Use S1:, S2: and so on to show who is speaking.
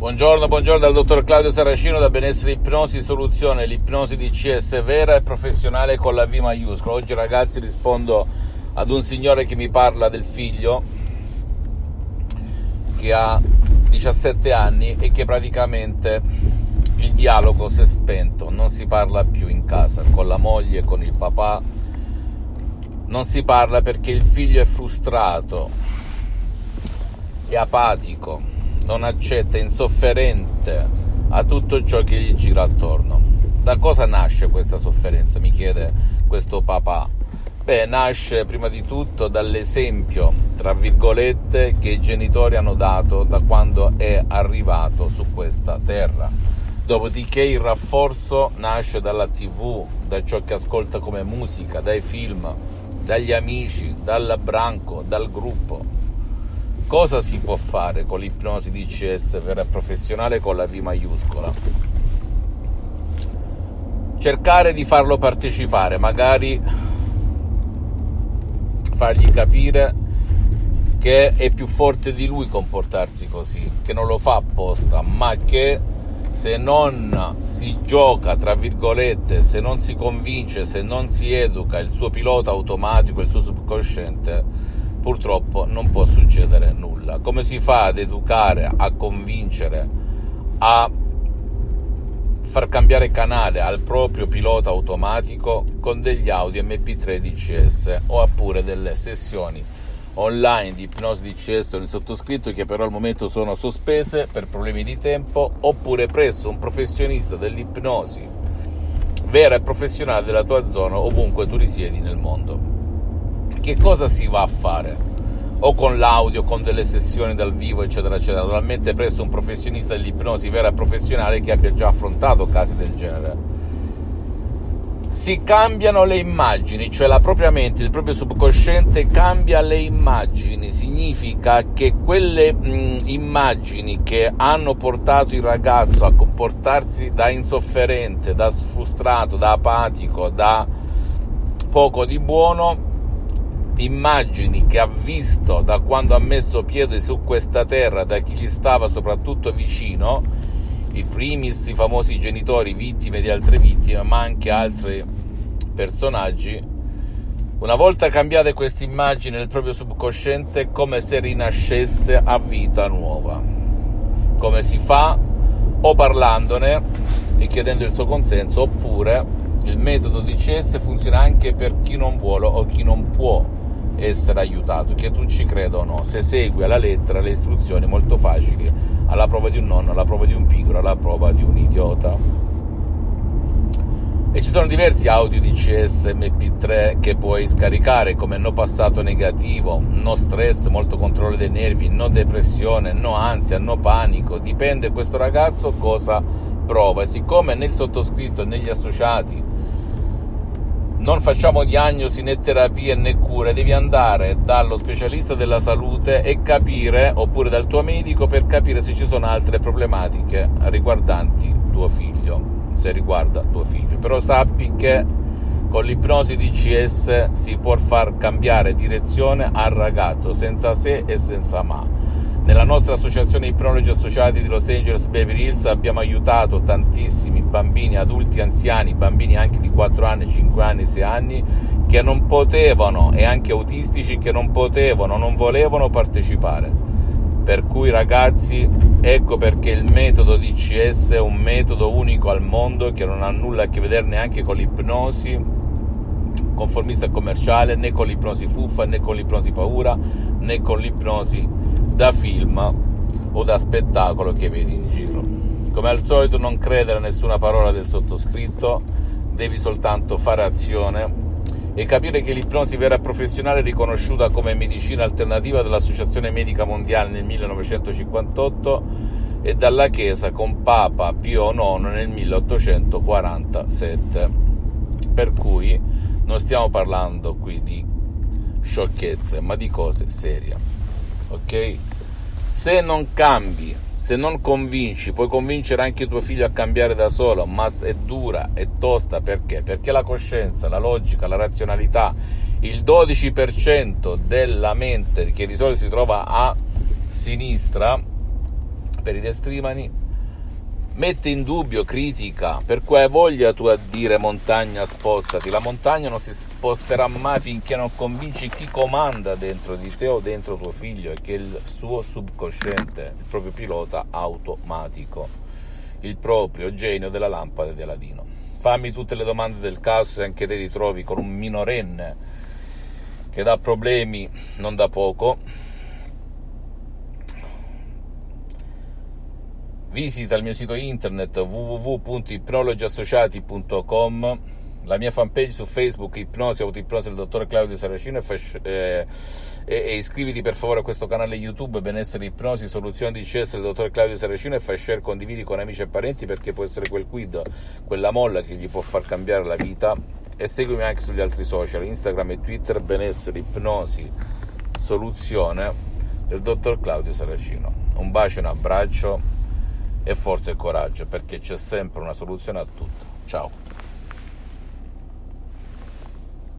S1: Buongiorno, buongiorno dal dottor Claudio Saracino da Benessere Ipnosi Soluzione, l'ipnosi di CS vera e professionale con la V maiuscola. Oggi ragazzi rispondo ad un signore che mi parla del figlio che ha 17 anni e che praticamente il dialogo si è spento, non si parla più in casa con la moglie, con il papà, non si parla perché il figlio è frustrato, è apatico non accetta, insofferente a tutto ciò che gli gira attorno. Da cosa nasce questa sofferenza? Mi chiede questo papà. Beh, nasce prima di tutto dall'esempio, tra virgolette, che i genitori hanno dato da quando è arrivato su questa terra. Dopodiché il rafforzo nasce dalla tv, da ciò che ascolta come musica, dai film, dagli amici, dal branco, dal gruppo cosa si può fare con l'ipnosi DCS e professionale con la V maiuscola? Cercare di farlo partecipare, magari fargli capire che è più forte di lui comportarsi così, che non lo fa apposta, ma che se non si gioca, tra virgolette, se non si convince, se non si educa il suo pilota automatico, il suo subconsciente, purtroppo non può succedere nulla. Come si fa ad educare, a convincere, a far cambiare canale al proprio pilota automatico con degli audio MP3 DCS oppure delle sessioni online di ipnosi DCS il sottoscritto che però al momento sono sospese per problemi di tempo oppure presso un professionista dell'ipnosi vera e professionale della tua zona ovunque tu risiedi nel mondo che cosa si va a fare? O con l'audio, con delle sessioni dal vivo, eccetera, eccetera. Naturalmente presso un professionista dell'ipnosi vera e professionale che abbia già affrontato casi del genere. Si cambiano le immagini, cioè la propria mente, il proprio subconsciente cambia le immagini. Significa che quelle mh, immagini che hanno portato il ragazzo a comportarsi da insofferente, da frustrato, da apatico, da poco di buono, immagini che ha visto da quando ha messo piede su questa terra, da chi gli stava soprattutto vicino, i primis, i famosi genitori, vittime di altre vittime, ma anche altri personaggi, una volta cambiate queste immagini nel proprio subconsciente è come se rinascesse a vita nuova. Come si fa? O parlandone e chiedendo il suo consenso, oppure il metodo di CS funziona anche per chi non vuole o chi non può essere aiutato, che tu ci creda o no, se segui alla lettera le istruzioni molto facili, alla prova di un nonno, alla prova di un pigro, alla prova di un idiota. E ci sono diversi audio di CS MP3 che puoi scaricare come no passato negativo, no stress, molto controllo dei nervi, no depressione, no ansia, no panico, dipende questo ragazzo cosa prova. E siccome nel sottoscritto e negli associati non facciamo diagnosi né terapie né cure, devi andare dallo specialista della salute e capire, oppure dal tuo medico, per capire se ci sono altre problematiche riguardanti tuo figlio, se riguarda tuo figlio. Però sappi che con l'ipnosi DCS si può far cambiare direzione al ragazzo senza se e senza ma nella nostra associazione ipnologi associati di Los Angeles Beverly Hills abbiamo aiutato tantissimi bambini, adulti, anziani, bambini anche di 4 anni, 5 anni, 6 anni che non potevano e anche autistici che non potevano, non volevano partecipare. Per cui ragazzi, ecco perché il metodo DCS è un metodo unico al mondo che non ha nulla a che vedere neanche con l'ipnosi conformista commerciale, né con l'ipnosi fuffa, né con l'ipnosi paura, né con l'ipnosi da film o da spettacolo che vedi in giro. Come al solito non credere a nessuna parola del sottoscritto, devi soltanto fare azione e capire che l'ipnosi vera professionale è riconosciuta come medicina alternativa dall'Associazione Medica Mondiale nel 1958 e dalla Chiesa con Papa Pio IX nel 1847. Per cui non stiamo parlando qui di sciocchezze, ma di cose serie ok? Se non cambi, se non convinci, puoi convincere anche tuo figlio a cambiare da solo, ma è dura, è tosta perché? Perché la coscienza, la logica, la razionalità, il 12% della mente che di solito si trova a sinistra Speri Destrimani, mette in dubbio, critica, per cui hai voglia tu a dire montagna spostati, la montagna non si sposterà mai finché non convinci chi comanda dentro di te o dentro tuo figlio e che è il suo subconsciente, il proprio pilota automatico, il proprio genio della lampada di Aladino. Fammi tutte le domande del caso se anche te ti trovi con un minorenne che dà problemi non da poco. Visita il mio sito internet www.ipnologiassociati.com la mia fanpage su Facebook Ipnosi Autoipnosi del dottor Claudio Saracino e, fasc- eh, e, e, iscriviti per favore a questo canale YouTube Benessere Ipnosi Soluzione di CS del dottor Claudio Saracino e fai share, condividi con amici e parenti perché può essere quel quid, quella molla che gli può far cambiare la vita. E seguimi anche sugli altri social, Instagram e Twitter, benessere, ipnosi, soluzione del dottor Claudio Saracino. Un bacio, un abbraccio e forza e coraggio perché c'è sempre una soluzione a tutto. Ciao.